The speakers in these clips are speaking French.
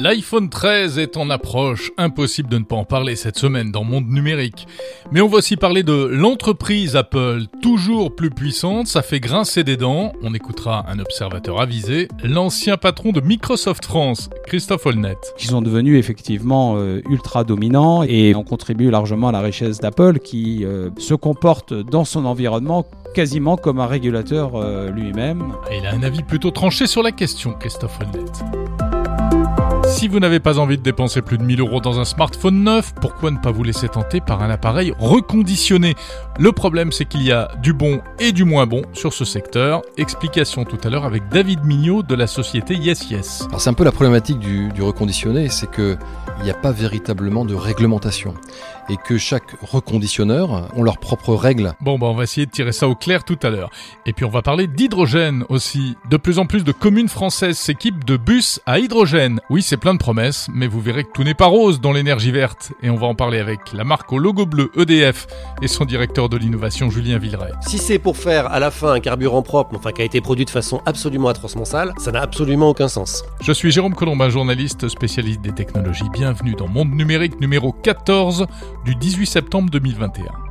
L'iPhone 13 est en approche, impossible de ne pas en parler cette semaine dans Monde Numérique. Mais on va aussi parler de l'entreprise Apple, toujours plus puissante, ça fait grincer des dents. On écoutera un observateur avisé, l'ancien patron de Microsoft France, Christophe Holnet. Ils sont devenus effectivement euh, ultra dominants et ont contribué largement à la richesse d'Apple qui euh, se comporte dans son environnement quasiment comme un régulateur euh, lui-même. il a un avis plutôt tranché sur la question, Christophe Holnet. Si vous n'avez pas envie de dépenser plus de 1000 euros dans un smartphone neuf, pourquoi ne pas vous laisser tenter par un appareil reconditionné? Le problème, c'est qu'il y a du bon et du moins bon sur ce secteur. Explication tout à l'heure avec David Mignot de la société Yes Yes. Alors c'est un peu la problématique du, du reconditionné, c'est que il n'y a pas véritablement de réglementation et que chaque reconditionneur ont leurs propres règles. Bon, bah on va essayer de tirer ça au clair tout à l'heure. Et puis on va parler d'hydrogène aussi. De plus en plus de communes françaises s'équipent de bus à hydrogène. Oui, c'est plein de promesses, mais vous verrez que tout n'est pas rose dans l'énergie verte. Et on va en parler avec la marque au logo bleu EDF et son directeur de l'innovation Julien Villeray. Si c'est pour faire à la fin un carburant propre, enfin qui a été produit de façon absolument atrocement sale, ça n'a absolument aucun sens. Je suis Jérôme Colombin, journaliste spécialiste des technologies. Bienvenue dans Monde Numérique numéro 14 du 18 septembre 2021.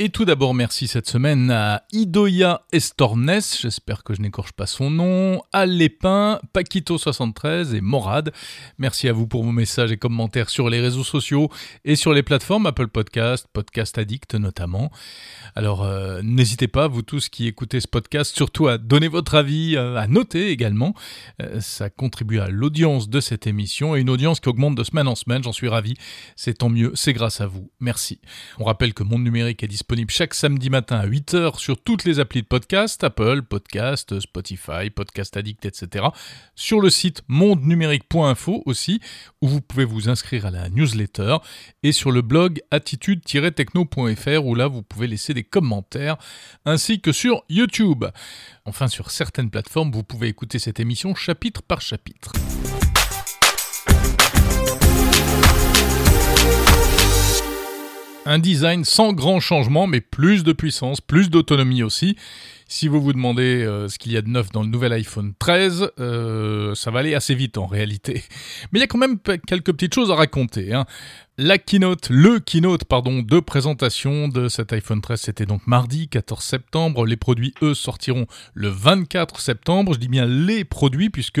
Et tout d'abord, merci cette semaine à Idoya Estornes, j'espère que je n'écorche pas son nom, à Lépin, Paquito73 et Morad. Merci à vous pour vos messages et commentaires sur les réseaux sociaux et sur les plateformes Apple Podcast, Podcast Addict notamment. Alors euh, n'hésitez pas, vous tous qui écoutez ce podcast, surtout à donner votre avis, euh, à noter également. Euh, ça contribue à l'audience de cette émission et une audience qui augmente de semaine en semaine, j'en suis ravi. C'est tant mieux, c'est grâce à vous. Merci. On rappelle que Monde Numérique est disponible disponible chaque samedi matin à 8h sur toutes les applis de podcast, Apple, Podcast, Spotify, Podcast Addict, etc. Sur le site mondenumérique.info aussi, où vous pouvez vous inscrire à la newsletter, et sur le blog attitude-techno.fr, où là vous pouvez laisser des commentaires, ainsi que sur YouTube. Enfin, sur certaines plateformes, vous pouvez écouter cette émission chapitre par chapitre. Un design sans grand changement, mais plus de puissance, plus d'autonomie aussi. Si vous vous demandez euh, ce qu'il y a de neuf dans le nouvel iPhone 13, euh, ça va aller assez vite en réalité. Mais il y a quand même quelques petites choses à raconter. Hein. La keynote, le keynote, pardon, de présentation de cet iPhone 13, c'était donc mardi 14 septembre. Les produits, eux, sortiront le 24 septembre. Je dis bien les produits, puisque,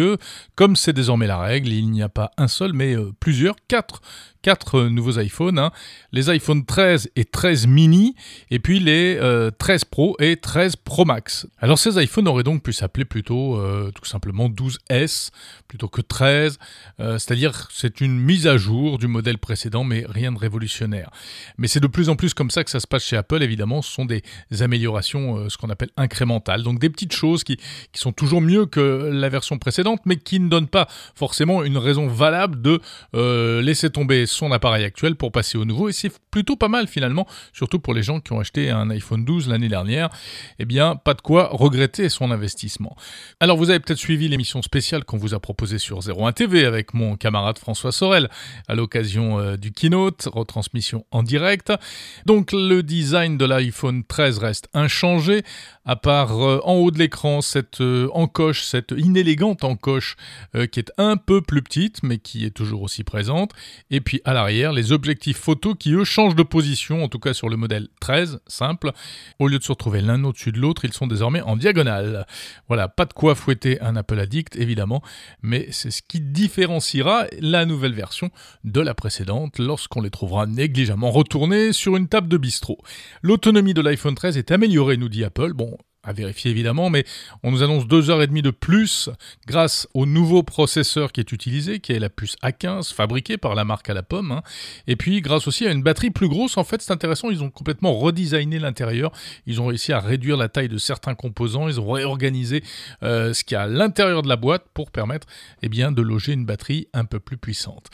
comme c'est désormais la règle, il n'y a pas un seul, mais euh, plusieurs, quatre, quatre nouveaux iPhones. Hein. Les iPhone 13 et 13 mini, et puis les 13 euh, Pro et 13 Pro Max. Alors ces iPhones auraient donc pu s'appeler plutôt tout simplement 12S plutôt que 13, c'est-à-dire c'est une mise à jour du modèle précédent mais rien de révolutionnaire. Mais c'est de plus en plus comme ça que ça se passe chez Apple, évidemment, ce sont des améliorations, euh, ce qu'on appelle incrémentales, donc des petites choses qui, sont toujours mieux que la version précédente, mais qui ne donnent pas forcément une raison valable de euh, laisser tomber son appareil actuel pour passer au nouveau, et c'est plutôt pas mal finalement, surtout pour les gens qui ont acheté un iPhone 12 l'année dernière, eh pas de quoi regretter son investissement. Alors, vous avez peut-être suivi l'émission spéciale qu'on vous a proposée sur 01 TV avec mon camarade François Sorel à l'occasion euh, du keynote, retransmission en direct. Donc le design de l'iPhone 13 reste inchangé, à part euh, en haut de l'écran cette euh, encoche, cette inélégante encoche qui est un peu plus petite mais qui est toujours aussi présente. Et puis à l'arrière, les objectifs photo qui eux changent de position, en tout cas sur le modèle 13, simple. Au lieu de se retrouver l'un au-dessus de l'autre, ils sont désormais en diagonale. Voilà, pas de quoi fouetter un Apple Addict évidemment, mais c'est ce qui différenciera la nouvelle version de la précédente lorsqu'on les trouvera négligemment retournés sur une table de bistrot. L'autonomie de l'iPhone 13 est améliorée, nous dit Apple. Bon, à vérifier évidemment, mais on nous annonce deux heures et demie de plus grâce au nouveau processeur qui est utilisé, qui est la puce A15 fabriquée par la marque à la pomme, hein. et puis grâce aussi à une batterie plus grosse. En fait, c'est intéressant, ils ont complètement redesigné l'intérieur, ils ont réussi à réduire la taille de certains composants, ils ont réorganisé euh, ce qu'il y a à l'intérieur de la boîte pour permettre eh bien, de loger une batterie un peu plus puissante.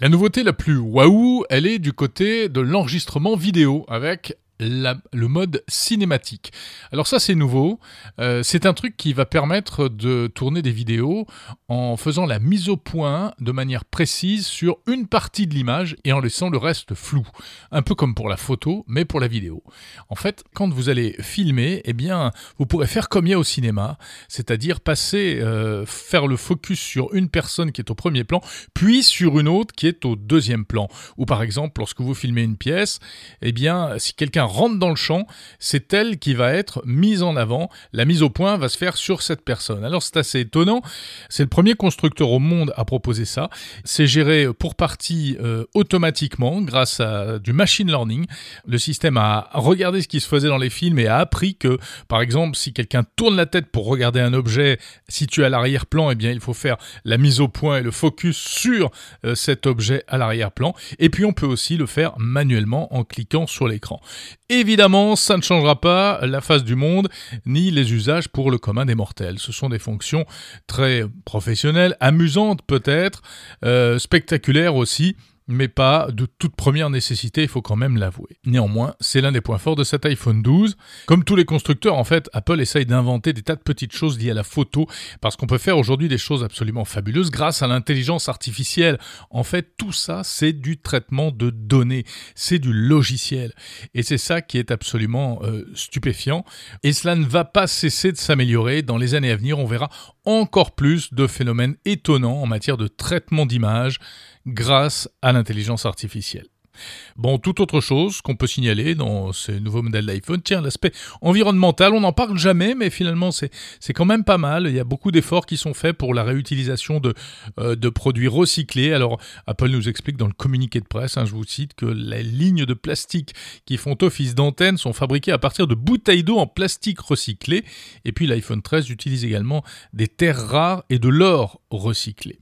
La nouveauté la plus waouh, elle est du côté de l'enregistrement vidéo avec le mode cinématique. Alors ça c'est nouveau, euh, c'est un truc qui va permettre de tourner des vidéos en faisant la mise au point de manière précise sur une partie de l'image et en laissant le reste flou. Un peu comme pour la photo, mais pour la vidéo. En fait, quand vous allez filmer, eh bien, vous pourrez faire comme il y a au cinéma, c'est-à-dire passer, euh, faire le focus sur une personne qui est au premier plan, puis sur une autre qui est au deuxième plan. Ou par exemple, lorsque vous filmez une pièce, eh bien, si quelqu'un rentre dans le champ, c'est elle qui va être mise en avant. La mise au point va se faire sur cette personne. Alors c'est assez étonnant. C'est le premier constructeur au monde à proposer ça. C'est géré pour partie euh, automatiquement grâce à du machine learning. Le système a regardé ce qui se faisait dans les films et a appris que, par exemple, si quelqu'un tourne la tête pour regarder un objet situé à l'arrière-plan, eh bien, il faut faire la mise au point et le focus sur euh, cet objet à l'arrière-plan. Et puis, on peut aussi le faire manuellement en cliquant sur l'écran. Évidemment, ça ne changera pas la face du monde ni les usages pour le commun des mortels. Ce sont des fonctions très professionnelles, amusantes peut-être, euh, spectaculaires aussi, mais pas de toute première nécessité, il faut quand même l'avouer. Néanmoins, c'est l'un des points forts de cet iPhone 12. Comme tous les constructeurs, en fait, Apple essaye d'inventer des tas de petites choses liées à la photo, parce qu'on peut faire aujourd'hui des choses absolument fabuleuses grâce à l'intelligence artificielle. En fait, tout ça, c'est du traitement de données, c'est du logiciel. Et c'est ça qui est absolument euh, stupéfiant. Et cela ne va pas cesser de s'améliorer. Dans les années à venir, on verra encore plus de phénomènes étonnants en matière de traitement d'images grâce à l'intelligence artificielle. Bon, toute autre chose qu'on peut signaler dans ces nouveaux modèles d'iPhone, tiens, l'aspect environnemental, on n'en parle jamais, mais finalement c'est, quand même pas mal. Il y a beaucoup d'efforts qui sont faits pour la réutilisation de, euh, de produits recyclés. Alors, Apple nous explique dans le communiqué de presse, hein, je vous cite, que les lignes de plastique qui font office d'antenne sont fabriquées à partir de bouteilles d'eau en plastique recyclé. Et puis l'iPhone 13 utilise également des terres rares et de l'or recyclé.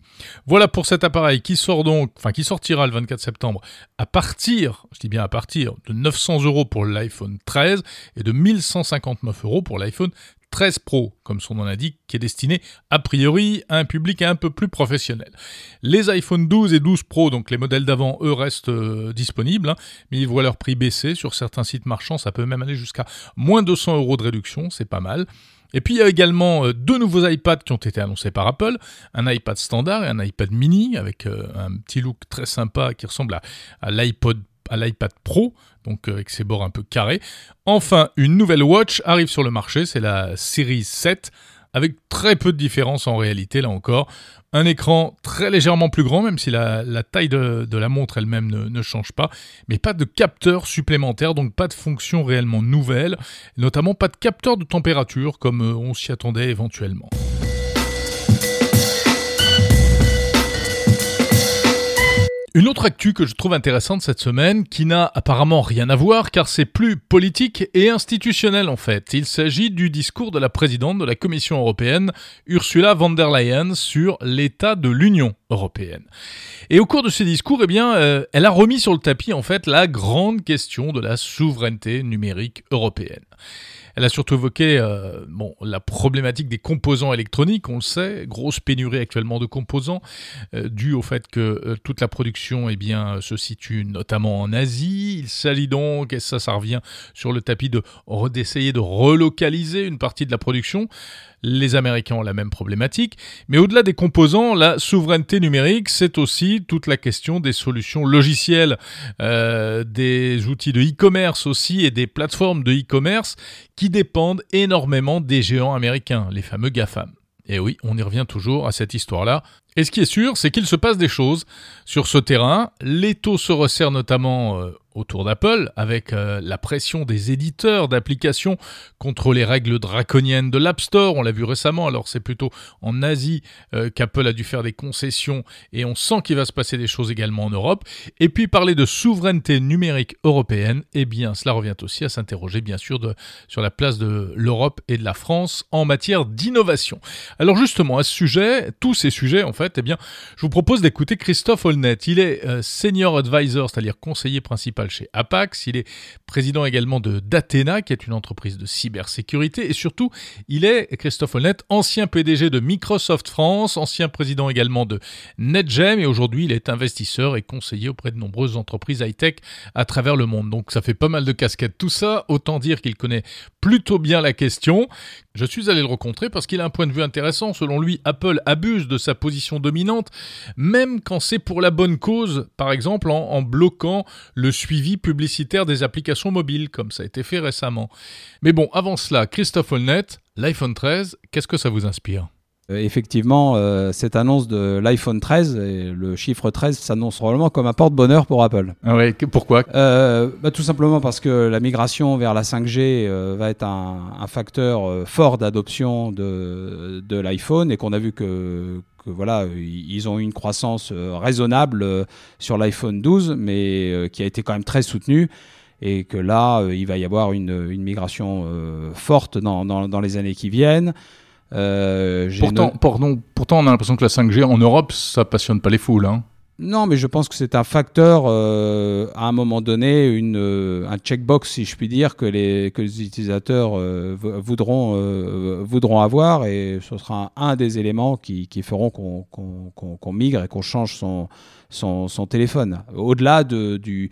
Voilà pour cet appareil qui sort donc, enfin qui sortira le 24 septembre à partir, je dis bien à partir, de 900 euros pour l'iPhone 13 et de 1159 euros pour l'iPhone 13 Pro, comme son nom l'indique, qui est destiné a priori à un public un peu plus professionnel. Les iPhone 12 et 12 Pro, donc les modèles d'avant, eux, restent euh, disponibles, hein, mais ils voient leur prix baisser sur certains sites marchands, ça peut même aller jusqu'à moins 200 euros de réduction, c'est pas mal. Et puis il y a également euh, deux nouveaux iPads qui ont été annoncés par Apple, un iPad standard et un iPad mini avec euh, un petit look très sympa qui ressemble à, l'iPad Pro, donc euh, avec ses bords un peu carrés. Enfin, une nouvelle watch arrive sur le marché, c'est la Series 7 avec très peu de différence en réalité, là encore. Un écran très légèrement plus grand, même si la, taille de, la montre elle-même ne, change pas, mais pas de capteur supplémentaire, donc pas de fonction réellement nouvelle, notamment pas de capteur de température comme euh, on s'y attendait éventuellement. Une autre actu que je trouve intéressante cette semaine, qui n'a apparemment rien à voir car c'est plus politique et institutionnel en fait. Il s'agit du discours de la présidente de la Commission européenne, Ursula von der Leyen, sur l'état de l'Union européenne. Et au cours de ce discours, eh euh, elle a remis sur le tapis en fait la grande question de la souveraineté numérique européenne. Elle a surtout évoqué euh, bon, la problématique des composants électroniques, on le sait, grosse pénurie actuellement de composants, euh, due au fait que euh, toute la production eh bien, se situe notamment en Asie. Il s'agit donc, et ça, ça revient sur le tapis, de d'essayer de relocaliser une partie de la production. Les Américains ont la même problématique. Mais au-delà des composants, la souveraineté numérique, c'est aussi toute la question des solutions logicielles, euh, des outils de e-commerce aussi et des plateformes de e-commerce qui dépendent énormément des géants américains, les fameux GAFAM. Et oui, on y revient toujours à cette histoire-là. Et ce qui est sûr, c'est qu'il se passe des choses sur ce terrain. Les taux se resserrent notamment euh, autour d'Apple, avec euh, la pression des éditeurs d'applications contre les règles draconiennes de l'App Store. On l'a vu récemment, alors c'est plutôt en Asie euh, qu'Apple a dû faire des concessions et on sent qu'il va se passer des choses également en Europe. Et puis parler de souveraineté numérique européenne, eh bien cela revient aussi à s'interroger bien sûr sur la place de l'Europe et de la France en matière d'innovation. Alors justement à ce sujet, tous ces sujets en fait, eh bien je vous propose d'écouter Christophe Holnet. Il est euh, senior advisor, c'est-à-dire conseiller principal chez Apax. Il est président également de d'Athena, qui est une entreprise de cybersécurité. Et surtout, il est, Christophe Honnête, ancien PDG de Microsoft France, ancien président également de NetGem. Et aujourd'hui, il est investisseur et conseiller auprès de nombreuses entreprises high-tech à travers le monde. Donc ça fait pas mal de casquettes tout ça. Autant dire qu'il connaît plutôt bien la question. Je suis allé le rencontrer parce qu'il a un point de vue intéressant. Selon lui, Apple abuse de sa position dominante, même quand c'est pour la bonne cause, par exemple en, bloquant le suivi publicitaire des applications mobiles, comme ça a été fait récemment. Mais bon, avant cela, Christophe Holnet, l'iPhone 13, qu'est-ce que ça vous inspire? Effectivement, euh, cette annonce de l'iPhone 13, et le chiffre 13 s'annonce probablement comme un porte-bonheur pour Apple. Ah ouais, pourquoi? Euh, bah, Tout simplement parce que la migration vers la 5G va être un, facteur fort d'adoption de, de l'iPhone et qu'on a vu que, que, voilà, ils ont eu une croissance raisonnable sur l'iPhone 12, mais qui a été quand même très soutenue et que là, il va y avoir une, une migration forte dans, dans, dans, les années qui viennent. Euh, pourtant, pourtant, on a l'impression que la 5G en Europe, ça passionne pas les foules. Hein. Non, mais je pense que c'est un facteur, euh, à un moment donné, une, euh, un checkbox, si je puis dire, que les, que les utilisateurs voudront, voudront avoir, et ce sera un, des éléments qui, qui feront qu'on migre et qu'on change son, son, son téléphone. Au-delà de, du,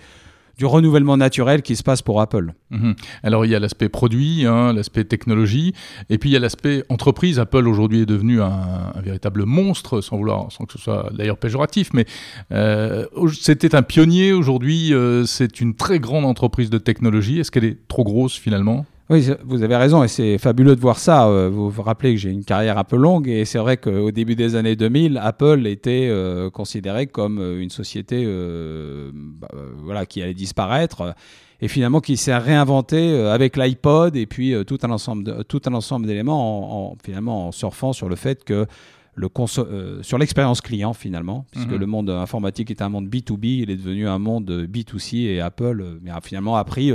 du renouvellement naturel qui se passe pour Apple. Mhm. Alors il y a l'aspect produit, hein, l'aspect technologie, et puis il y a l'aspect entreprise. Apple aujourd'hui est devenu un, véritable monstre, sans vouloir, sans que ce soit d'ailleurs péjoratif, mais euh, c'était un pionnier. Aujourd'hui, euh, c'est une très grande entreprise de technologie. Est-ce qu'elle est trop grosse finalement? Oui, vous avez raison et c'est fabuleux de voir ça. Euh, vous vous rappelez que j'ai une carrière un peu longue et c'est vrai qu'au début des années 2000, Apple était euh, considéré comme euh, une société bah, voilà, qui allait disparaître et finalement qui s'est réinventé avec l'iPod et puis tout un ensemble tout un ensemble d'éléments en, finalement en surfant sur le fait que le sur l'expérience client finalement, puisque mhm. le monde informatique est un monde B2B, il est devenu un monde B2C et Apple a finalement appris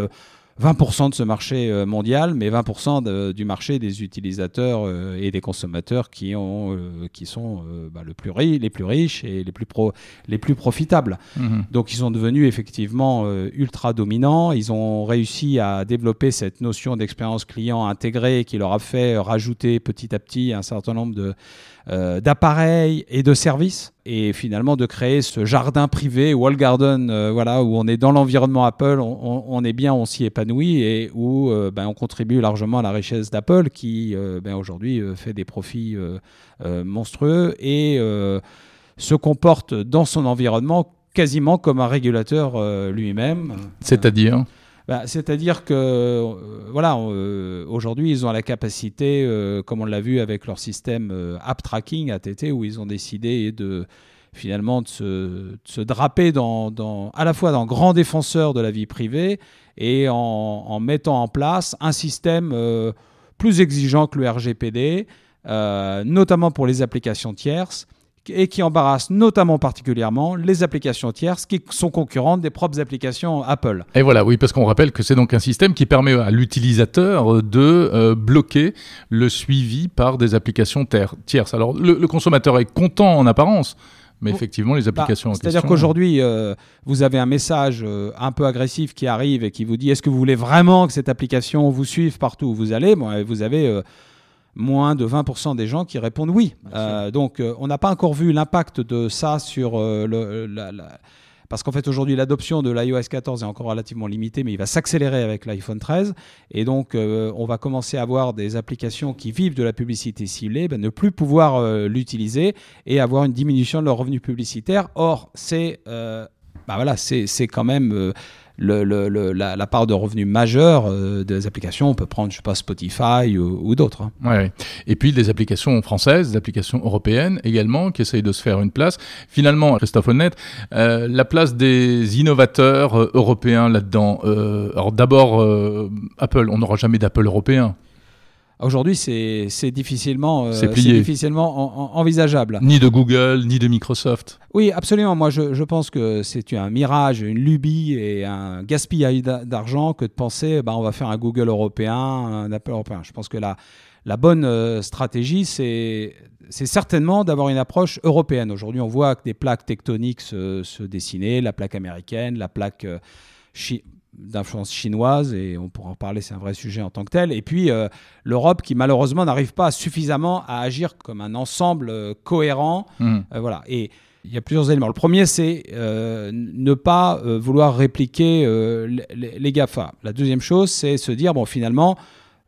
20% de ce marché euh, mondial, mais 20% du marché des utilisateurs euh, et des consommateurs qui, ont, euh, qui sont bah, le plus les plus riches et les plus, pro les plus profitables. Mhm. Donc ils sont devenus effectivement ultra dominants. Ils ont réussi à développer cette notion d'expérience client intégrée qui leur a fait rajouter petit à petit un certain nombre de d'appareils et de services. Et finalement de créer ce jardin privé Wall Garden euh, voilà où on est dans l'environnement Apple on, est bien on s'y épanouit et où euh, ben, on contribue largement à la richesse d'Apple qui ben, aujourd'hui fait des profits monstrueux et se comporte dans son environnement quasiment comme un régulateur lui-même. C'est-à-dire? Bah, c'est-à-dire que, euh, voilà, euh, aujourd'hui, ils ont la capacité, euh, comme on l'a vu avec leur système App Tracking, ATT, où ils ont décidé de finalement se, draper à la fois dans grand défenseur de la vie privée et en, mettant en place un système plus exigeant que le RGPD, notamment pour les applications tierces et qui embarrasse notamment particulièrement les applications tierces qui sont concurrentes des propres applications Apple. Et voilà, oui, parce qu'on rappelle que c'est donc un système qui permet à l'utilisateur de euh, bloquer le suivi par des applications tierces. Alors le, consommateur est content en apparence. Mais effectivement, les bah, applications. C'est-à-dire qu'aujourd'hui, euh, vous avez un message euh, un peu agressif qui arrive et qui vous dit est-ce que vous voulez vraiment que cette application vous suive partout où vous allez? Bon, Vous avez moins de 20% des gens qui répondent oui. Euh, donc euh, on n'a pas encore vu l'impact de ça sur euh, le, la, parce qu'en fait aujourd'hui l'adoption de l'iOS 14 est encore relativement limitée, mais il va s'accélérer avec l'iPhone 13, et donc on va commencer à avoir des applications qui vivent de la publicité ciblée, ben, ne plus pouvoir l'utiliser et avoir une diminution de leurs revenus publicitaires. Or c'est bah voilà, c'est quand même le, la, part de revenus majeure euh, des applications. On peut prendre, je sais pas, Spotify ou, d'autres. Hein. Ouais, Et puis des applications françaises, des applications européennes également, qui essayent de se faire une place. Finalement, Christophe Honnête, euh, la place des innovateurs euh, européens là-dedans. alors d'abord, Apple, on n'aura jamais d'Apple européen. Aujourd'hui, c'est difficilement, euh, difficilement envisageable. Ni de Google, ni de Microsoft. Oui, absolument. Moi, je, pense que c'est un mirage, une lubie et un gaspillage d'argent que de penser bah, on va faire un Google européen, un Apple européen. Je pense que la, la bonne euh, stratégie, c'est certainement d'avoir une approche européenne. Aujourd'hui, on voit que des plaques tectoniques se, se, dessiner, la plaque américaine, la plaque... Euh, d'influence chinoise, et on pourra en parler, c'est un vrai sujet en tant que tel. Et puis l'Europe qui malheureusement n'arrive pas suffisamment à agir comme un ensemble cohérent. Mmh. voilà. Et il y a plusieurs éléments. Le premier, c'est ne pas vouloir répliquer les, les, GAFA. La deuxième chose, c'est se dire, bon, finalement,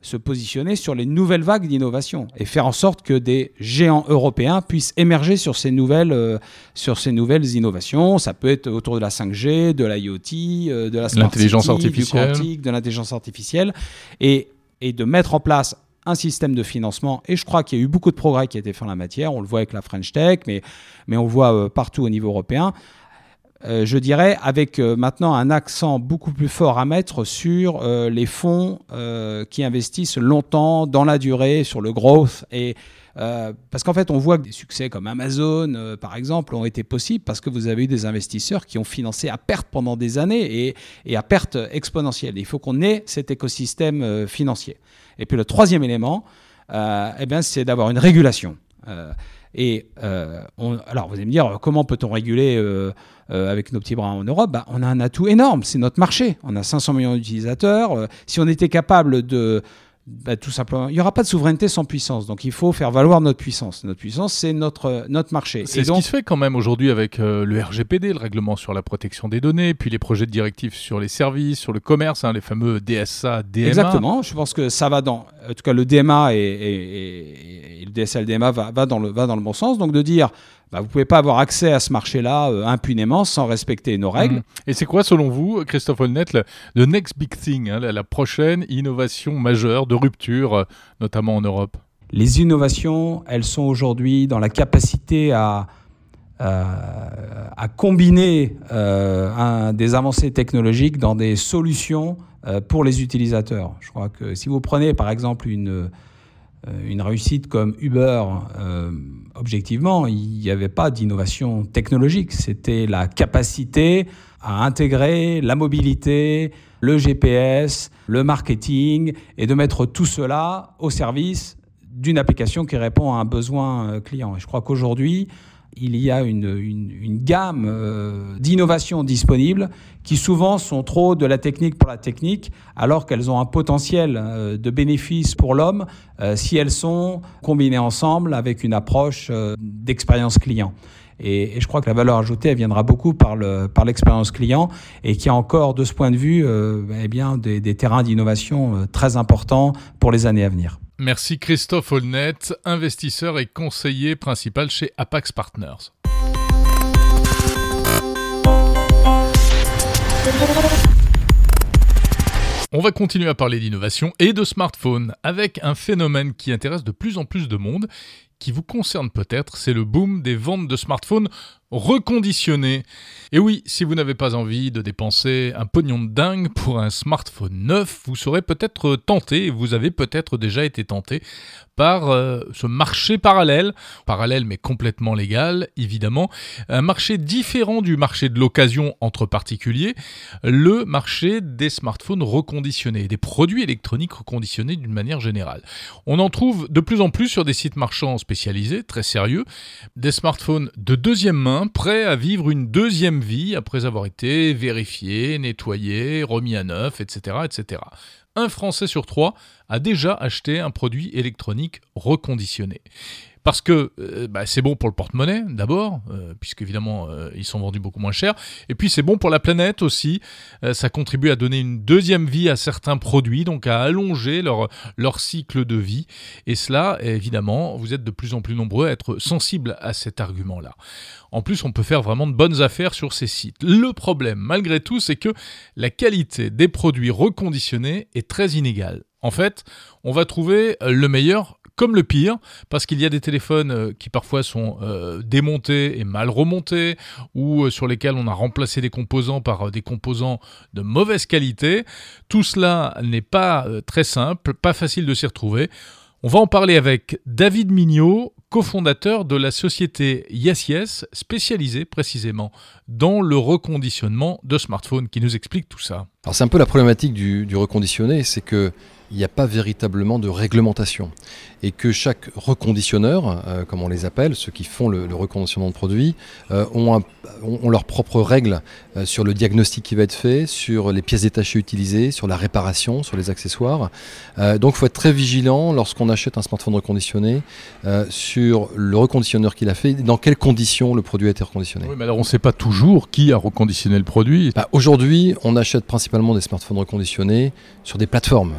se positionner sur les nouvelles vagues d'innovation et faire en sorte que des géants européens puissent émerger sur ces nouvelles, euh, sur ces nouvelles innovations. Ça peut être autour de la 5G, de l'IoT, euh, de la l'intelligence artificielle, de l'intelligence artificielle, et, et de mettre en place un système de financement. Et je crois qu'il y a eu beaucoup de progrès qui a été fait en la matière. On le voit avec la French Tech, mais, mais on le voit euh, partout au niveau européen euh, je dirais, avec euh, maintenant un accent beaucoup plus fort à mettre sur euh, les fonds qui investissent longtemps dans la durée, sur le growth. Et, parce qu'en fait, on voit que des succès comme Amazon, par exemple, ont été possibles parce que vous avez eu des investisseurs qui ont financé à perte pendant des années et, et à perte exponentielle. Il faut qu'on ait cet écosystème financier. Et puis le troisième élément, eh c'est d'avoir une régulation. Et on, alors, vous allez me dire, comment peut-on réguler euh, avec nos petits bras en Europe, bah, on a un atout énorme, c'est notre marché. On a 500 millions d'utilisateurs. Euh, si on était capable de, bah, tout simplement, il n'y aura pas de souveraineté sans puissance. Donc il faut faire valoir notre puissance. Notre puissance, c'est notre, notre marché. C'est ce qui se fait quand même aujourd'hui avec euh, le RGPD, le règlement sur la protection des données, puis les projets de directive sur les services, sur le commerce, hein, les fameux DSA, DMA. Exactement. Je pense que ça va dans. En tout cas, le DMA et, le DSA, le DMA va, va, dans le, va dans le bon sens. Donc de dire bah, vous ne pouvez pas avoir accès à ce marché-là euh, impunément sans respecter nos règles. Mmh. Et c'est quoi, selon vous, Christophe Holnet, le, next big thing, hein, la, prochaine innovation majeure de rupture, euh, notamment en Europe? Les innovations, elles sont aujourd'hui dans la capacité à, euh, à combiner des avancées technologiques dans des solutions pour les utilisateurs. Je crois que si vous prenez par exemple une une réussite comme Uber, euh, objectivement, il n'y avait pas d'innovation technologique. C'était la capacité à intégrer la mobilité, le GPS, le marketing, et de mettre tout cela au service d'une application qui répond à un besoin euh, client. Et je crois qu'aujourd'hui, il y a une, gamme euh, d'innovations disponibles qui souvent sont trop de la technique pour la technique, alors qu'elles ont un potentiel euh, de bénéfice pour l'homme euh, si elles sont combinées ensemble avec une approche d'expérience client. Et, je crois que la valeur ajoutée, elle viendra beaucoup par, l'expérience client et qu'il y a encore, de ce point de vue, eh des terrains d'innovation très importants pour les années à venir. Merci Christophe Holnet, investisseur et conseiller principal chez Apax Partners. On va continuer à parler d'innovation et de smartphone avec un phénomène qui intéresse de plus en plus de monde, qui vous concerne peut-être, c'est le boom des ventes de smartphones reconditionné. Et oui, si vous n'avez pas envie de dépenser un pognon de dingue pour un smartphone neuf, vous serez peut-être tenté, vous avez peut-être déjà été tenté, par euh, ce marché parallèle, parallèle mais complètement légal, évidemment, un marché différent du marché de l'occasion entre particuliers, le marché des smartphones reconditionnés, des produits électroniques reconditionnés d'une manière générale. On en trouve de plus en plus sur des sites marchands spécialisés, très sérieux, des smartphones de deuxième main, prêt à vivre une deuxième vie après avoir été vérifié, nettoyé, remis à neuf, etc., etc. Un Français sur trois a déjà acheté un produit électronique reconditionné. Parce que euh, bah, c'est bon pour le porte-monnaie, d'abord, euh, puisque évidemment euh, ils sont vendus beaucoup moins cher. Et puis c'est bon pour la planète aussi. ça contribue à donner une deuxième vie à certains produits, donc à allonger leur, leur cycle de vie. Et cela, évidemment, vous êtes de plus en plus nombreux à être sensibles à cet argument-là. En plus, on peut faire vraiment de bonnes affaires sur ces sites. Le problème, malgré tout, c'est que la qualité des produits reconditionnés est très inégale. En fait, on va trouver le meilleur comme le pire, parce qu'il y a des téléphones euh, qui parfois sont euh, démontés et mal remontés, ou euh, sur lesquels on a remplacé des composants par des composants de mauvaise qualité. Tout cela n'est pas très simple, pas facile de s'y retrouver. On va en parler avec David Mignot, cofondateur de la société YesYes, spécialisée précisément dans le reconditionnement de smartphones, qui nous explique tout ça. Alors c'est un peu la problématique du reconditionné, c'est que il n'y a pas véritablement de réglementation et que chaque reconditionneur, euh, comme on les appelle, ceux qui font le, reconditionnement de produits, euh, ont, ont, leurs propres règles euh, sur le diagnostic qui va être fait, sur les pièces détachées utilisées, sur la réparation, sur les accessoires. donc il faut être très vigilant lorsqu'on achète un smartphone reconditionné sur le reconditionneur qu'il a fait, dans quelles conditions le produit a été reconditionné. Oui, mais alors on ne sait pas toujours qui a reconditionné le produit. Bah, aujourd'hui, on achète principalement des smartphones reconditionnés sur des plateformes,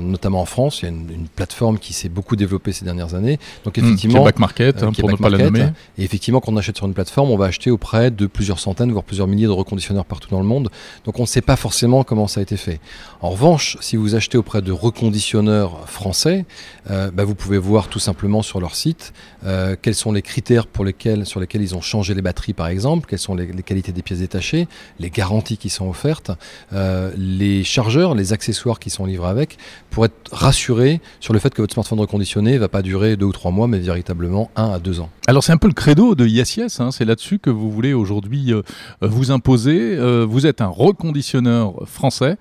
notamment en France. Il y a une, une plateforme qui s'est beaucoup développée développé ces dernières années. Donc hmm, effectivement, back market, euh, hein, pour ne pas la nommer. Et effectivement, quand on achète sur une plateforme, on va acheter auprès de plusieurs centaines, voire plusieurs milliers de reconditionneurs partout dans le monde. Donc on ne sait pas forcément comment ça a été fait. En revanche, si vous achetez auprès de reconditionneurs français, euh, bah, vous pouvez voir tout simplement sur leur site euh, quels sont les critères pour lesquels, sur lesquels ils ont changé les batteries, par exemple, quelles sont les, qualités des pièces détachées, les garanties qui sont offertes, les chargeurs, les accessoires qui sont livrés avec, pour être rassuré sur le fait que votre smartphone reconditionné ne va pas durer deux ou trois mois, mais véritablement un à deux ans. Alors c'est un peu le credo de ISIS, hein. c'est là-dessus que vous voulez aujourd'hui euh, vous imposer. Euh, vous êtes un reconditionneur français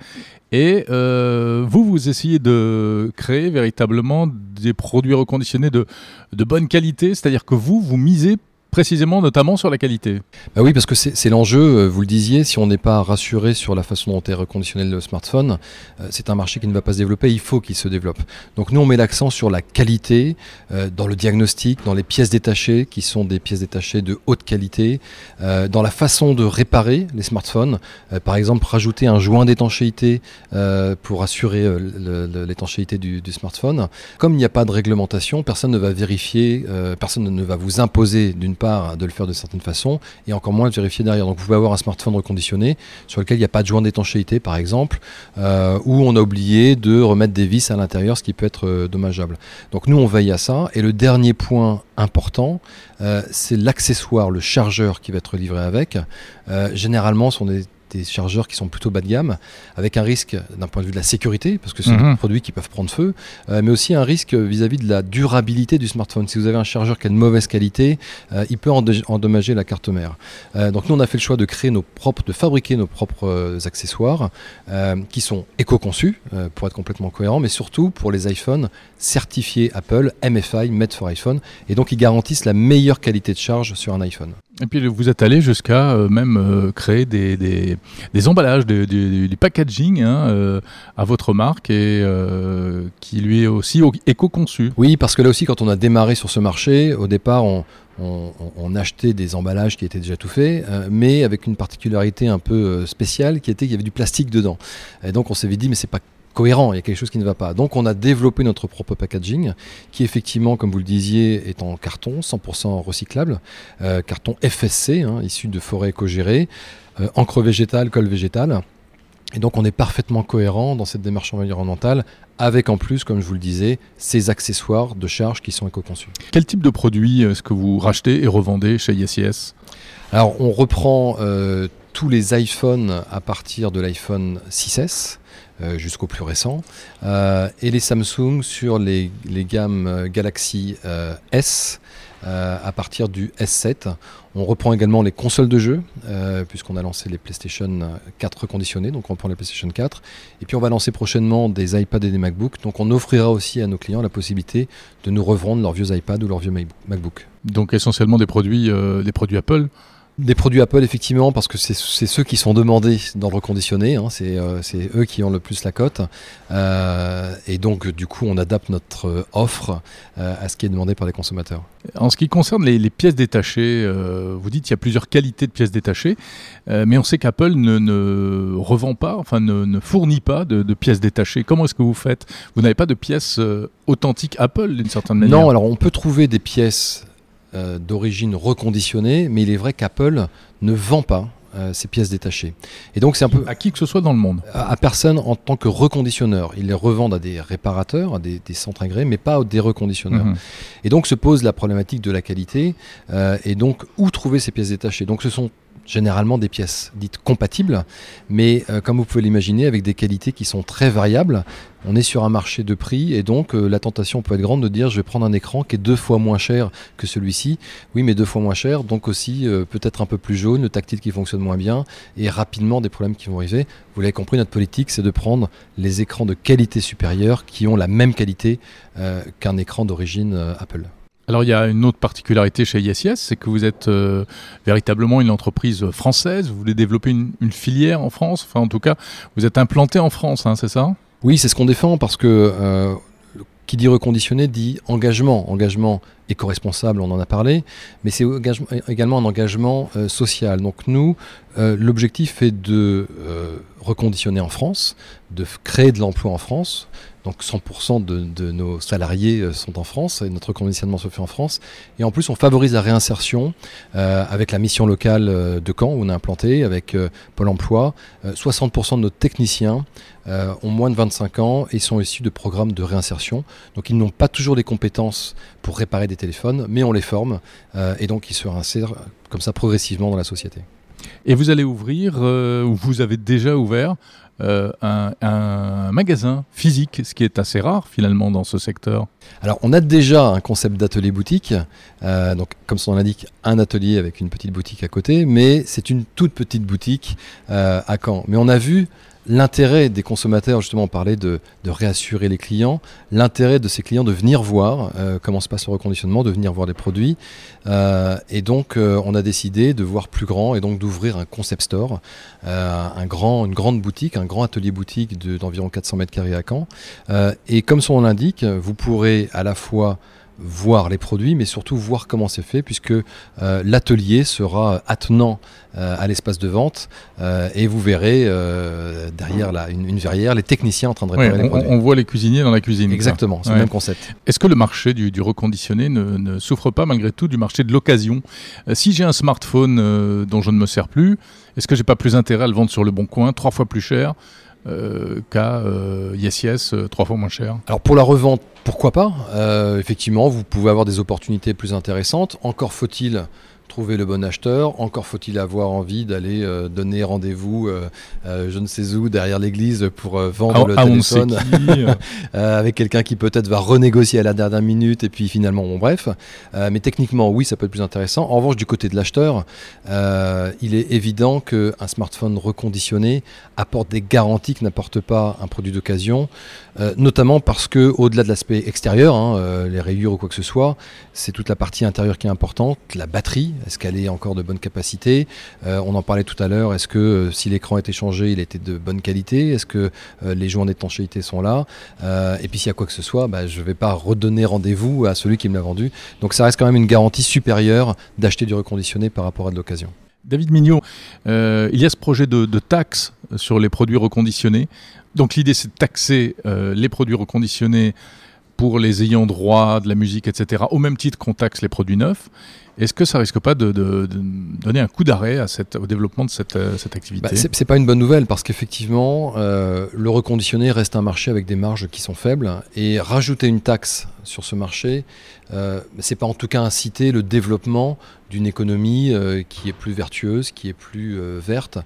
et euh, vous, vous essayez de créer véritablement des produits reconditionnés de, de bonne qualité, c'est-à-dire que vous, vous misez précisément notamment sur la qualité. Bah oui, parce que c'est l'enjeu, euh, vous le disiez, si on n'est pas rassuré sur la façon dont est reconditionné le smartphone, euh, c'est un marché qui ne va pas se développer, il faut qu'il se développe. Donc nous, on met l'accent sur la qualité, euh, dans le diagnostic, dans les pièces détachées, qui sont des pièces détachées de haute qualité, dans la façon de réparer les smartphones, par exemple rajouter un joint d'étanchéité pour assurer l'étanchéité du, du, smartphone. Comme il n'y a pas de réglementation, personne ne va vérifier, personne ne va vous imposer d'une de le faire de certaines façons et encore moins de vérifier derrière. Donc vous pouvez avoir un smartphone reconditionné sur lequel il n'y a pas de joint d'étanchéité par exemple, euh, ou on a oublié de remettre des vis à l'intérieur, ce qui peut être euh, dommageable. Donc nous on veille à ça. Et le dernier point important, euh, c'est l'accessoire, le chargeur qui va être livré avec. généralement, ce sont des des chargeurs qui sont plutôt bas de gamme, avec un risque d'un point de vue de la sécurité, parce que c'est mhm. des produits qui peuvent prendre feu, euh, mais aussi un risque vis-à-vis de la durabilité du smartphone. Si vous avez un chargeur qui a de mauvaise qualité, euh, il peut endommager la carte mère. Euh, donc nous, on a fait le choix de créer nos propres, de fabriquer nos propres accessoires qui sont éco-conçus, pour être complètement cohérents, mais surtout pour les iPhones certifiés Apple, MFI, Made for iPhone, et donc ils garantissent la meilleure qualité de charge sur un iPhone. Et puis vous êtes allé jusqu'à euh, même euh, créer des, des, emballages, du packaging hein, euh, à votre marque et qui lui est aussi éco-conçu. Oui, parce que là aussi, quand on a démarré sur ce marché, au départ, on, achetait des emballages qui étaient déjà tout faits, mais avec une particularité un peu spéciale qui était qu'il y avait du plastique dedans. Et donc on s'était dit, mais c'est pas cohérent, il y a quelque chose qui ne va pas. Donc on a développé notre propre packaging qui effectivement, comme vous le disiez, est en carton 100% recyclable, euh, carton FSC, hein, issu de forêts éco-gérées, euh, encre végétale, colle végétale. Et donc on est parfaitement cohérent dans cette démarche environnementale avec en plus, comme je vous le disais, ces accessoires de charge qui sont éco-conçus. Quel type de produits est-ce que vous rachetez et revendez chez ISIS Alors on reprend euh, tous les iPhones à partir de l'iPhone 6S. Euh, jusqu'au plus récent, euh, et les Samsung sur les, gammes euh, Galaxy S à partir du S7. On reprend également les consoles de jeux, puisqu'on a lancé les PlayStation 4 reconditionnés, donc on reprend les PlayStation 4. Et puis on va lancer prochainement des iPads et des MacBooks, donc on offrira aussi à nos clients la possibilité de nous revendre leurs vieux iPads ou leurs vieux MacBooks. Donc essentiellement des produits, des produits Apple des produits Apple, effectivement, parce que c'est ceux qui sont demandés dans le reconditionné. Hein, euh, c'est eux qui ont le plus la cote. Euh, et donc, du coup, on adapte notre offre euh, à ce qui est demandé par les consommateurs. En ce qui concerne les, pièces détachées, vous dites qu'il y a plusieurs qualités de pièces détachées, mais on sait qu'Apple ne, revend pas, enfin ne, fournit pas de, de pièces détachées. Comment est-ce que vous faites? Vous n'avez pas de pièces authentiques Apple, d'une certaine manière? Non, alors on peut trouver des pièces euh, d'origine reconditionnée, mais il est vrai qu'Apple ne vend pas euh, ces pièces détachées. Et donc c'est un peu à qui que ce soit dans le monde. À, personne en tant que reconditionneur. Ils les revendent à des réparateurs, à des, centres agréés, mais pas à des reconditionneurs. Mhm. Et donc se pose la problématique de la qualité. Euh, et donc où trouver ces pièces détachées? Donc ce sont généralement des pièces dites compatibles, mais euh, comme vous pouvez l'imaginer, avec des qualités qui sont très variables. On est sur un marché de prix et donc euh, la tentation peut être grande de dire je vais prendre un écran qui est deux fois moins cher que celui-ci. Oui, mais deux fois moins cher, donc aussi euh, peut-être un peu plus jaune, le tactile qui fonctionne moins bien et rapidement des problèmes qui vont arriver. Vous l'avez compris, notre politique c'est de prendre les écrans de qualité supérieure qui ont la même qualité qu'un écran d'origine Apple. Alors il y a une autre particularité chez ISIS, c'est que vous êtes euh, véritablement une entreprise française, vous voulez développer une, filière en France, enfin en tout cas vous êtes implanté en France, hein, c'est ça? Oui, c'est ce qu'on défend parce que euh, qui dit reconditionné dit engagement, engagement éco-responsable, on en a parlé, mais c'est également un engagement euh, social. Donc nous, l'objectif est de reconditionner en France, de créer de l'emploi en France, donc 100% de, nos salariés euh, sont en France et notre conditionnement se fait en France. Et en plus, on favorise la réinsertion euh, avec la mission locale euh, de Caen où on est implanté, avec Pôle Emploi. 60% de nos techniciens ont moins de 25 ans et sont issus de programmes de réinsertion. Donc ils n'ont pas toujours des compétences pour réparer des mais on les forme et donc ils se réinsèrent comme ça progressivement dans la société. Et vous allez ouvrir, ou vous avez déjà ouvert, euh, un, magasin physique, ce qui est assez rare finalement dans ce secteur. Alors on a déjà un concept d'atelier boutique, euh, donc comme son nom l'indique, un atelier avec une petite boutique à côté, mais c'est une toute petite boutique euh, à Caen. Mais on a vu l'intérêt des consommateurs, justement, on parlait de, réassurer les clients, l'intérêt de ces clients de venir voir euh, comment se passe le reconditionnement, de venir voir les produits. Euh, et donc, euh, on a décidé de voir plus grand et donc d'ouvrir un concept store, un grand, une grande boutique, un grand atelier boutique d'environ 400 mètres carrés à Caen. et comme son nom l'indique, vous pourrez à la fois voir les produits, mais surtout voir comment c'est fait, puisque euh, l'atelier sera attenant euh, à l'espace de vente, euh, et vous verrez derrière la, une, verrière les techniciens en train de réparer les on, produits. On voit les cuisiniers dans la cuisine. Exactement, c'est le même concept. Est-ce que le marché du, reconditionné ne, souffre pas malgré tout du marché de l'occasion? Si j'ai un smartphone dont je ne me sers plus, est-ce que j'ai pas plus intérêt à le vendre sur le bon coin, trois fois plus cher? Euh, qu'à euh, Yes Yes, euh, trois fois moins cher. Alors pour la revente, pourquoi pas? Effectivement, vous pouvez avoir des opportunités plus intéressantes. Encore faut-il trouver le bon acheteur. Encore faut-il avoir envie d'aller euh, donner rendez-vous, euh, euh, je ne sais où, derrière l'église pour vendre le téléphone avec quelqu'un qui peut-être va renégocier à la dernière minute et puis finalement, bon bref. mais techniquement, oui, ça peut être plus intéressant. En revanche, du côté de l'acheteur, il est évident qu'un smartphone reconditionné apporte des garanties que n'apporte pas un produit d'occasion, notamment parce que au-delà de l'aspect extérieur, hein, les rayures ou quoi que ce soit, c'est toute la partie intérieure qui est importante, la batterie, est-ce qu'elle est encore de bonne capacité? Euh, On en parlait tout à l'heure. Est-ce que euh, si l'écran était changé, il était de bonne qualité? Est-ce que euh, les joints d'étanchéité sont là? Et puis s'il y a quoi que ce soit, bah, je ne vais pas redonner rendez-vous à celui qui me l'a vendu. Donc ça reste quand même une garantie supérieure d'acheter du reconditionné par rapport à de l'occasion. David Mignot, il y a ce projet de, taxe sur les produits reconditionnés. Donc l'idée c'est de taxer les produits reconditionnés pour les ayants droit de la musique, etc., au même titre qu'on taxe les produits neufs. Est-ce que ça risque pas de, donner un coup d'arrêt au développement de cette, euh, activité? Bah, C'est pas une bonne nouvelle parce qu'effectivement, euh, le reconditionné reste un marché avec des marges qui sont faibles et rajouter une taxe sur ce marché, euh, c'est pas en tout cas inciter le développement d'une économie euh, qui est plus vertueuse, qui est plus verte.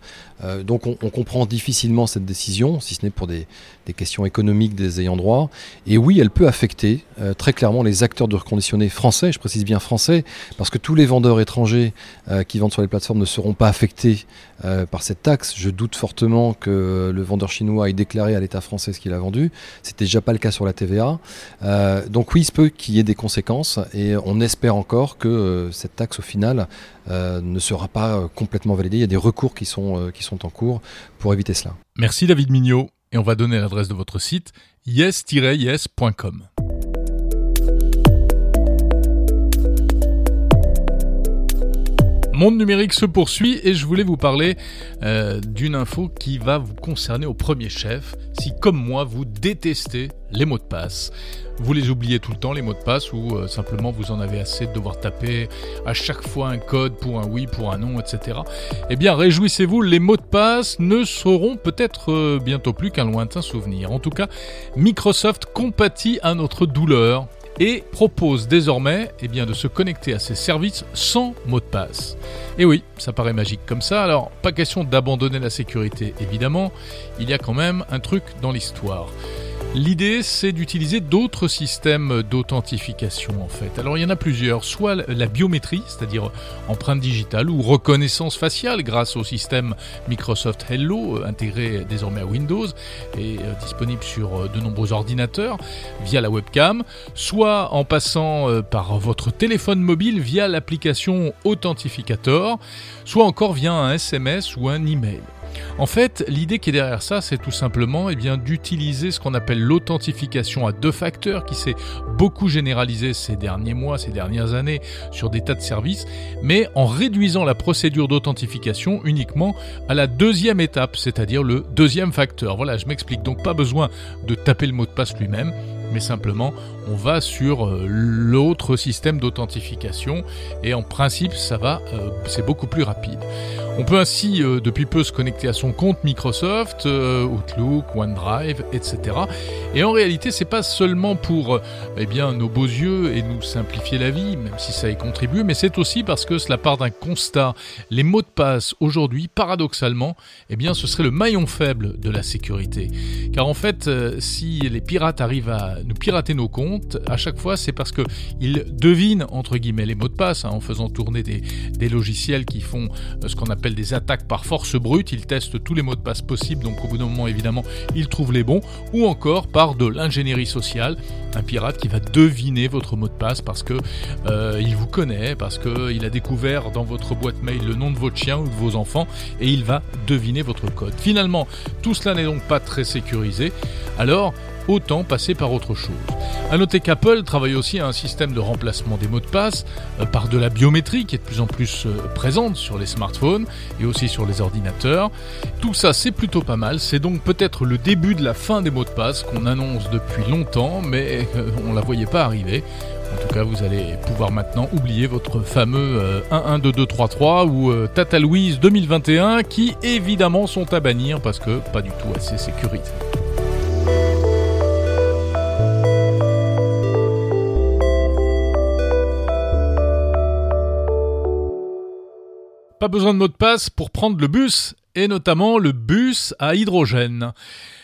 Donc on, comprend difficilement cette décision, si ce n'est pour des, questions économiques des ayants droit. Et oui, elle peut affecter très clairement les acteurs de reconditionné français, je précise bien français, parce que tous les vendeurs étrangers qui vendent sur les plateformes ne seront pas affectés par cette taxe. Je doute fortement que le vendeur chinois ait déclaré à l'État français ce qu'il a vendu. C'était déjà pas le cas sur la TVA. donc oui, il se peut qu'il y ait des conséquences et on espère encore que cette taxe au final euh, ne sera pas euh, complètement validée. Il y a des recours qui sont, euh, qui sont en cours pour éviter cela. Merci David Mignot. Et on va donner l'adresse de votre site yes-yes.com. Monde numérique se poursuit et je voulais vous parler euh, d'une info qui va vous concerner au premier chef. Si comme moi vous détestez les mots de passe, vous les oubliez tout le temps les mots de passe ou euh, simplement vous en avez assez de devoir taper à chaque fois un code pour un oui, pour un non, etc. Eh bien réjouissez-vous, les mots de passe ne seront peut-être euh, bientôt plus qu'un lointain souvenir. En tout cas, Microsoft compatit à notre douleur et propose désormais eh de se connecter à ces services sans mot de passe. Et oui, ça paraît magique comme ça, alors pas question d'abandonner la sécurité évidemment, il y a quand même un truc dans l'histoire. L'idée, c'est d'utiliser d'autres systèmes d'authentification en fait. Alors il y en a plusieurs, soit la biométrie, c'est-à-dire empreinte digitale ou reconnaissance faciale grâce au système Microsoft Hello, euh, intégré désormais à Windows et euh, disponible sur euh, de nombreux ordinateurs via la webcam, soit en passant par votre téléphone mobile via l'application Authentificator, soit encore via un SMS ou un email. En fait, l'idée qui est derrière ça, c'est tout simplement eh d'utiliser ce qu'on appelle l'authentification à deux facteurs qui s'est beaucoup généralisé ces derniers mois, ces dernières années sur des tas de services, mais en réduisant la procédure d'authentification uniquement à la deuxième étape, c'est-à-dire le deuxième facteur. Voilà, je m'explique. Donc pas besoin de taper le mot de passe lui-même mais simplement on va sur euh, l'autre système d'authentification et en principe ça va, euh, c'est beaucoup plus rapide. On peut ainsi euh, depuis peu se connecter à son compte Microsoft, Outlook, OneDrive, etc. Et en réalité c'est pas seulement pour eh bien nos beaux yeux et nous simplifier la vie, même si ça y contribue, mais c'est aussi parce que cela part d'un constat. Les mots de passe aujourd'hui, paradoxalement, eh bien ce serait le maillon faible de la sécurité. Car en fait, si les pirates arrivent à nous pirater nos comptes, à chaque fois, c'est parce qu'ils devinent, entre guillemets, les mots de passe, hein, en faisant tourner des, logiciels qui font euh, ce qu'on appelle des attaques par force brute. Ils testent tous les mots de passe possibles, donc au bout d'un moment, évidemment, ils trouvent les bons. Ou encore par de l'ingénierie sociale, un pirate qui va deviner votre mot de passe parce que euh, il vous connaît, parce qu'il a découvert dans votre boîte mail le nom de votre chien ou de vos enfants, et il va deviner votre code. Finalement, tout cela n'est donc pas très sécurisé. Alors, autant passer par autre chose. A noter qu'Apple travaille aussi à un système de remplacement des mots de passe euh, par de la biométrie qui est de plus en plus euh, présente sur les smartphones et aussi sur les ordinateurs. Tout ça c'est plutôt pas mal, c'est donc peut-être le début de la fin des mots de passe qu'on annonce depuis longtemps mais euh, on la voyait pas arriver. En tout cas, vous allez pouvoir maintenant oublier votre fameux 112233 ou Tata Louise 2021 qui évidemment sont à bannir parce que pas du tout assez sécurisés. Pas besoin de mot de passe pour prendre le bus, et notamment le bus à hydrogène.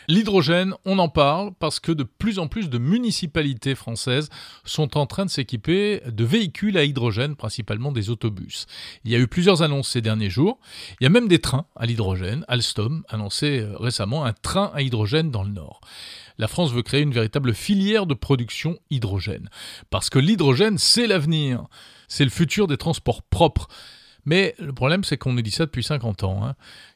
L'hydrogène, on en parle parce que de plus en plus de municipalités françaises sont en train de s'équiper de véhicules à hydrogène, principalement des autobus. Il y a eu plusieurs annonces ces derniers jours. Il y a même des trains à l'hydrogène. Alstom annonçait euh, récemment un train à hydrogène dans le Nord. La France veut créer une véritable filière de production hydrogène. Parce que l'hydrogène, c'est l'avenir. C'est le futur des transports propres. Mais le problème, c'est qu'on nous dit ça depuis 50 ans. Hein.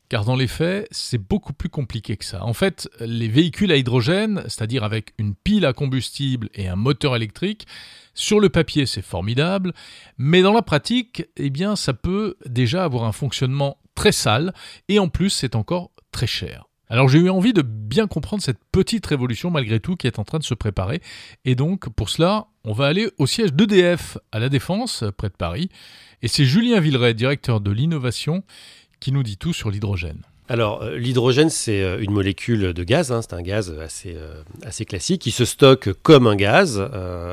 car dans les faits, c'est beaucoup plus compliqué que ça. En fait, les véhicules à hydrogène, c'est-à-dire avec une pile à combustible et un moteur électrique, sur le papier, c'est formidable, mais dans la pratique, eh bien, ça peut déjà avoir un fonctionnement très sale, et en plus, c'est encore très cher. Alors j'ai eu envie de bien comprendre cette petite révolution malgré tout qui est en train de se préparer. Et donc pour cela, on va aller au siège d'EDF à La Défense, près de Paris. Et c'est Julien Villeray, directeur de l'innovation, qui nous dit tout sur l'hydrogène. Alors, euh, l'hydrogène, c'est euh, une molécule de gaz, hein, c'est un gaz assez, euh, assez classique, qui se stocke comme un gaz,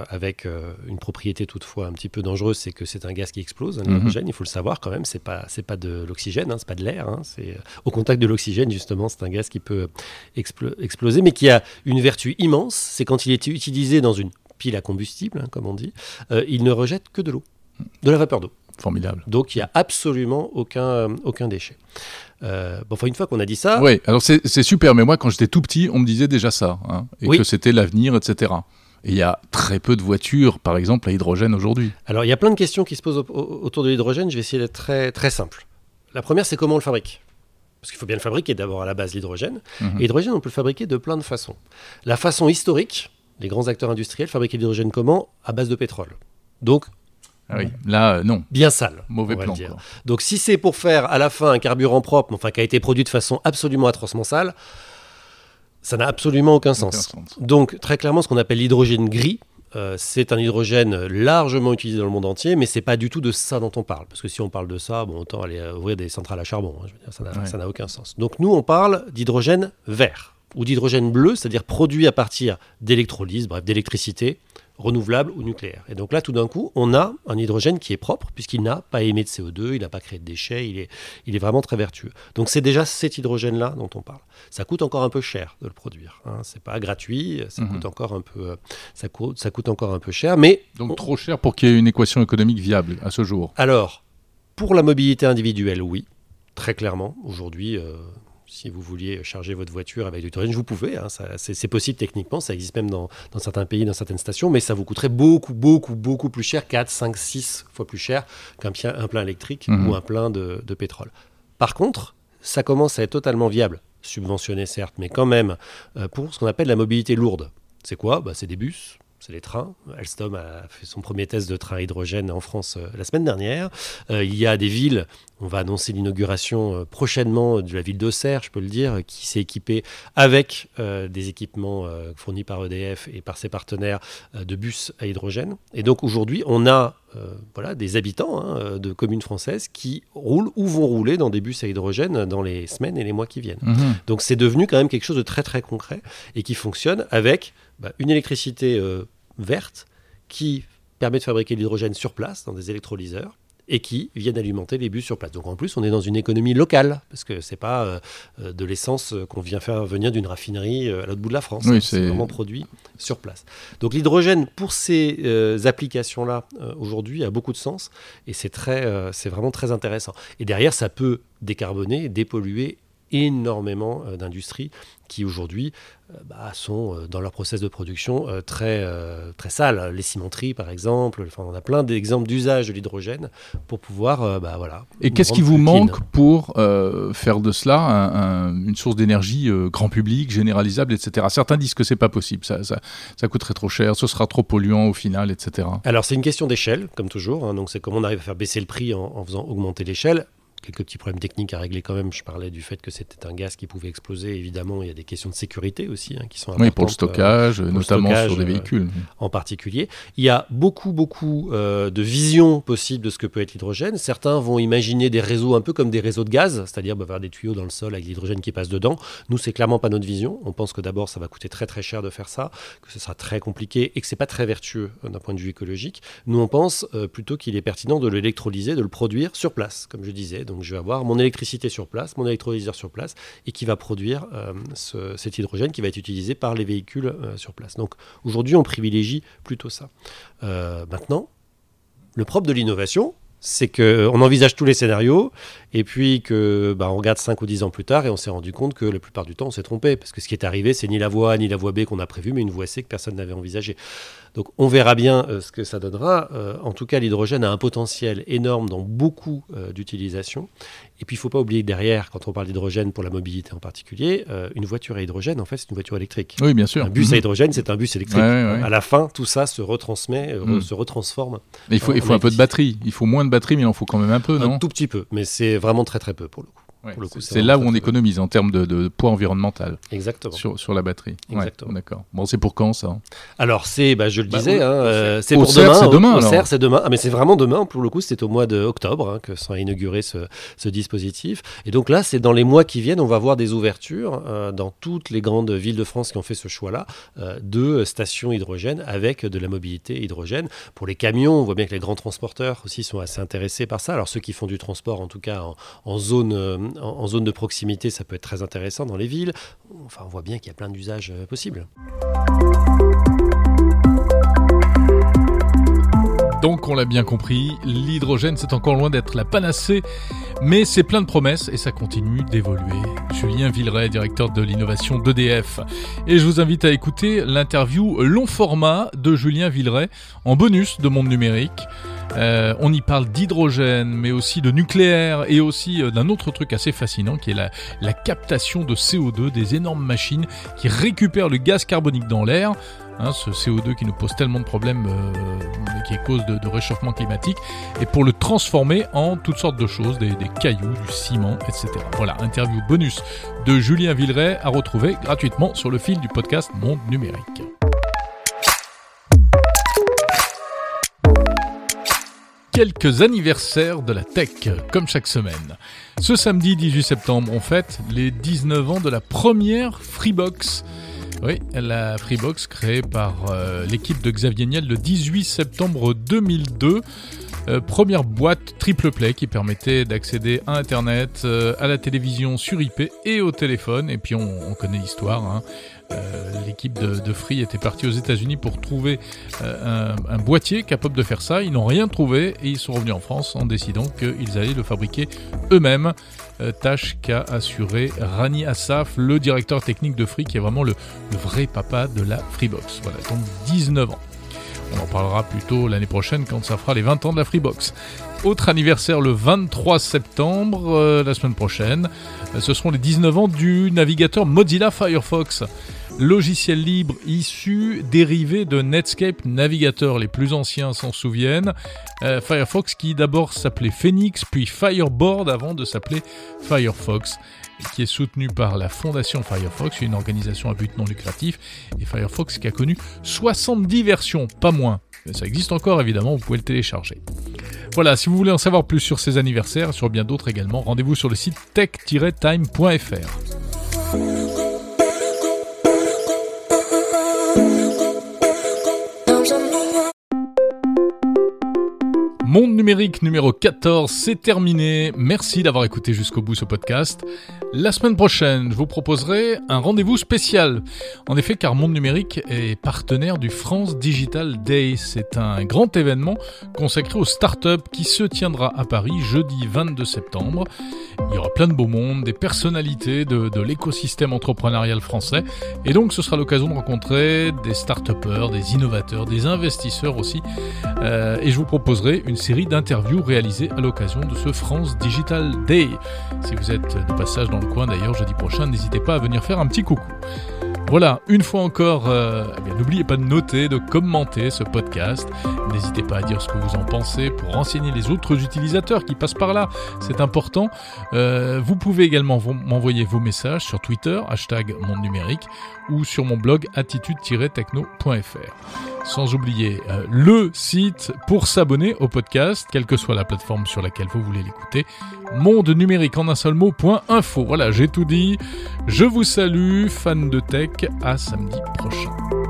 avec une propriété toutefois un petit peu dangereuse, c'est que c'est un gaz qui explose, mhm. l'hydrogène, il faut le savoir quand même, c'est pas, c'est pas de l'oxygène, hein, c'est pas de l'air, hein, c'est au contact de l'oxygène, justement, c'est un gaz qui peut exploser, mais qui a une vertu immense, c'est quand il est utilisé dans une pile à combustible, comme on dit, il ne rejette que de l'eau, de la vapeur d'eau. Formidable. Donc il n'y a absolument aucun, aucun déchet. Euh, bon, enfin, une fois qu'on a dit ça. Oui, alors c'est super, mais moi, quand j'étais tout petit, on me disait déjà ça, hein, et que c'était l'avenir, etc. Et il y a très peu de voitures, par exemple, à hydrogène aujourd'hui. Alors, il y a plein de questions qui se posent autour de l'hydrogène. Je vais essayer d'être très, très simple. La première, c'est comment on le fabrique? Parce qu'il faut bien le fabriquer d'abord à la base l'hydrogène. Mhm. Et l'hydrogène, on peut le fabriquer de plein de façons. La façon historique, les grands acteurs industriels fabriquaient l'hydrogène comment? À base de pétrole. Donc ah oui, là, euh, non. Bien sale. Mauvais plan. Donc, si c'est pour faire à la fin un carburant propre, enfin qui a été produit de façon absolument atrocement sale, ça n'a absolument aucun sens. Donc, très clairement, ce qu'on appelle l'hydrogène gris, euh, c'est un hydrogène largement utilisé dans le monde entier, mais c'est pas du tout de ça dont on parle. Parce que si on parle de ça, bon, autant aller ouvrir des centrales à charbon. Hein, je veux dire, ça n'a aucun sens. Donc, nous, on parle d'hydrogène vert ou d'hydrogène bleu, c'est-à-dire produit à partir d'électrolyse, bref, d'électricité, renouvelable ou nucléaire. Et donc là, tout d'un coup, on a un hydrogène qui est propre, puisqu'il n'a pas émis de CO2, il n'a pas créé de déchets, il est, il est vraiment très vertueux. Donc c'est déjà cet hydrogène-là dont on parle. Ça coûte encore un peu cher de le produire. Hein. C'est pas gratuit, ça, Mhm. coûte encore un peu, ça, coûte, ça coûte encore un peu cher. Mais Donc trop cher pour qu'il y ait une équation économique viable à ce jour. alors, pour la mobilité individuelle, oui, très clairement. Aujourd'hui, euh, si vous vouliez charger votre voiture avec du hydrogène, vous pouvez. hein, c'est possible techniquement, ça existe même dans, dans certains pays, dans certaines stations, mais ça vous coûterait beaucoup, beaucoup, beaucoup plus cher, 4, 5, 6 fois plus cher qu'un un plein électrique Mhm. ou un plein de, de pétrole. Par contre, ça commence à être totalement viable, subventionné certes, mais quand même, euh, pour ce qu'on appelle la mobilité lourde. C'est quoi? Bah, C'est des bus, c'est les trains. Alstom a fait son premier test de train à hydrogène en France euh, la semaine dernière. Euh, il y a des villes, on va annoncer l'inauguration euh, prochainement de la ville d'Auxerre, je peux le dire, qui s'est équipée avec euh, des équipements euh, fournis par EDF et par ses partenaires euh, de bus à hydrogène. Et donc aujourd'hui, on a euh, voilà, des habitants hein, euh, de communes françaises qui roulent ou vont rouler dans des bus à hydrogène dans les semaines et les mois qui viennent. Mhm. Donc c'est devenu quand même quelque chose de très très concret et qui fonctionne avec bah, une électricité euh, verte qui permet de fabriquer de l'hydrogène sur place dans des électrolyseurs et qui viennent alimenter les bus sur place. Donc en plus, on est dans une économie locale, parce que c'est pas euh, de l'essence euh, qu'on vient faire venir d'une raffinerie euh, à l'autre bout de la France. Oui, hein. c'est- vraiment produit sur place. Donc l'hydrogène, pour ces euh, applications-là, euh, aujourd'hui, a beaucoup de sens, et c'est très, c'est vraiment très intéressant. Et derrière, ça peut décarboner, dépolluer énormément euh, d'industries qui aujourd'hui euh, bah, sont euh, dans leur process de production très, très sales. Les cimenteries, par exemple, enfin, on a plein d'exemples d'usage de l'hydrogène pour pouvoir, bah, voilà. Et qu'est-ce qui vous manque pour euh, faire de cela un- un- une source d'énergie euh, grand public, généralisable, etc. Certains disent que c'est pas possible, ça, ça, ça coûterait trop cher, ce sera trop polluant au final, etc. Alors c'est une question d'échelle, comme toujours. hein. donc c'est comment on arrive à faire baisser le prix en, en faisant augmenter l'échelle. Quelques petits problèmes techniques à régler quand même. Je parlais du fait que c'était un gaz qui pouvait exploser. Évidemment, il y a des questions de sécurité aussi hein, qui sont importantes. Oui, pour le euh, stockage, notamment stockage, sur des euh, véhicules. en particulier. Il y a beaucoup, beaucoup euh, de visions possibles de ce que peut être l'hydrogène. Certains vont imaginer des réseaux un peu comme des réseaux de gaz, c'est-à-dire bah, des tuyaux dans le sol avec l'hydrogène qui passe dedans. Nous, c'est clairement pas notre vision. On pense que d'abord, ça va coûter très, très cher de faire ça, que ce sera très compliqué et que c'est pas très vertueux d'un point de vue écologique. Nous, on pense euh, plutôt qu'il est pertinent de l'électrolyser, de le produire sur place, comme je disais. Donc, je vais avoir mon électricité sur place, mon électrolyseur sur place, et qui va produire euh, ce- cet hydrogène qui va être utilisé par les véhicules euh, sur place. Donc, Aujourd'hui, on privilégie plutôt ça. Euh, maintenant, le propre de l'innovation, c'est qu'on envisage tous les scénarios et puis que bah, on regarde 5 ou 10 ans plus tard et on s'est rendu compte que la plupart du temps on s'est trompé parce que ce qui est arrivé c'est ni la voie A ni la voie B qu'on a prévu mais une voie C que personne n'avait envisagée. Donc on verra bien euh, ce que ça donnera. Euh, en tout cas l'hydrogène a un potentiel énorme dans beaucoup euh, d'utilisations et puis il ne faut pas oublier que derrière quand on parle d'hydrogène pour la mobilité en particulier, une voiture à hydrogène en fait c'est une voiture électrique. Oui, bien sûr. Un bus Mhm. à hydrogène, c'est un bus électrique. Ouais, ouais, ouais. À la fin, tout ça se retransmet, Mm. se retransforme. Mais il faut, il faut un peu de batterie. Il faut moins de batterie, mais il en faut quand même un peu, un non? tout petit peu, mais c'est vraiment très très peu pour le coup. Ouais, pour le coup, c'est- là où on économise en termes de, de poids environnemental Exactement. sur, sur la batterie. Ouais, Exactement. D'accord. Bon, c'est pour quand ça Alors c'est, bah, je le Bah, disais, hein, euh, c'est pour demain. c'est demain, Au, alors. CERF, c'est demain. Ah, mais c'est vraiment demain. Pour le coup, c'est au mois d'octobre hein, que sera inauguré ce, ce dispositif. Et donc là, c'est dans les mois qui viennent, on va voir des ouvertures euh, dans toutes les grandes villes de France qui ont fait ce choix-là euh, de stations hydrogène avec de la mobilité hydrogène. Pour les camions, on voit bien que les grands transporteurs aussi sont assez intéressés par ça. Alors ceux qui font du transport, en tout cas en, en zone, en, zone de proximité, ça peut être très intéressant dans les villes. Enfin, on voit bien qu'il y a plein d'usages euh, possibles. Donc, on l'a bien compris, l'hydrogène, c'est encore loin d'être la panacée, mais c'est plein de promesses et ça continue d'évoluer. Julien Villeray, directeur de l'innovation d'EDF. Et je vous invite à écouter l'interview long format de Julien Villeray en bonus de Monde Numérique. Euh, on y parle d'hydrogène, mais aussi de nucléaire et aussi euh, d'un autre truc assez fascinant qui est la, la captation de CO2 des énormes machines qui récupèrent le gaz carbonique dans l'air. Hein, ce CO2 qui nous pose tellement de problèmes, euh, qui est cause de, de réchauffement climatique, et pour le transformer en toutes sortes de choses, des, des cailloux, du ciment, etc. Voilà, interview bonus de Julien Villeray à retrouver gratuitement sur le fil du podcast Monde Numérique. Quelques anniversaires de la tech, comme chaque semaine. Ce samedi 18 septembre, on fête les 19 ans de la première Freebox. Oui, la Freebox créée par euh, l'équipe de Xavier Niel le 18 septembre 2002. Euh, première boîte triple play qui permettait d'accéder à Internet, euh, à la télévision sur IP et au téléphone. Et puis on, on connaît l'histoire. Hein. Euh, l'équipe de, Free était partie aux États-Unis pour trouver un, un, boîtier capable de faire ça. Ils n'ont rien trouvé et ils sont revenus en France en décidant qu'ils allaient le fabriquer eux-mêmes. tâche qu'a assuré Rani Assaf, le directeur technique de Free, qui est vraiment le, le vrai papa de la Freebox. Voilà, donc 19 ans. On en parlera plutôt l'année prochaine quand ça fera les 20 ans de la Freebox. Autre anniversaire le 23 septembre, euh, la semaine prochaine, ce seront les 19 ans du navigateur Mozilla Firefox. Logiciel libre issu, dérivé de Netscape Navigator, les plus anciens s'en souviennent. Euh, Firefox qui d'abord s'appelait Phoenix, puis Fireboard avant de s'appeler Firefox qui est soutenu par la Fondation Firefox, une organisation à but non lucratif, et Firefox qui a connu 70 versions, pas moins. Ça existe encore évidemment, vous pouvez le télécharger. Voilà, si vous voulez en savoir plus sur ces anniversaires, sur bien d'autres également, rendez-vous sur le site tech-time.fr. Monde numérique numéro 14, c'est terminé. Merci d'avoir écouté jusqu'au bout ce podcast. La semaine prochaine, je vous proposerai un rendez-vous spécial. En effet, car Monde numérique est partenaire du France Digital Day. C'est un grand événement consacré aux startups qui se tiendra à Paris jeudi 22 septembre. Il y aura plein de beaux mondes, des personnalités de, l'écosystème entrepreneurial français. Et donc, ce sera l'occasion de rencontrer des start des innovateurs, des investisseurs aussi. Euh, et je vous proposerai une série d'interviews réalisées à l'occasion de ce France Digital Day. Si vous êtes de passage dans le coin d'ailleurs jeudi prochain, n'hésitez pas à venir faire un petit coucou. Voilà, une fois encore, euh, eh n'oubliez pas de noter, de commenter ce podcast. N'hésitez pas à dire ce que vous en pensez pour renseigner les autres utilisateurs qui passent par là. C'est important. Euh, vous pouvez également m'envoyer vos messages sur Twitter, hashtag monde numérique, ou sur mon blog attitude-techno.fr. Sans oublier euh, le site pour s'abonner au podcast, quelle que soit la plateforme sur laquelle vous voulez l'écouter, monde numérique en un seul mot.info. Voilà, j'ai tout dit. Je vous salue, fans de tech, à samedi prochain.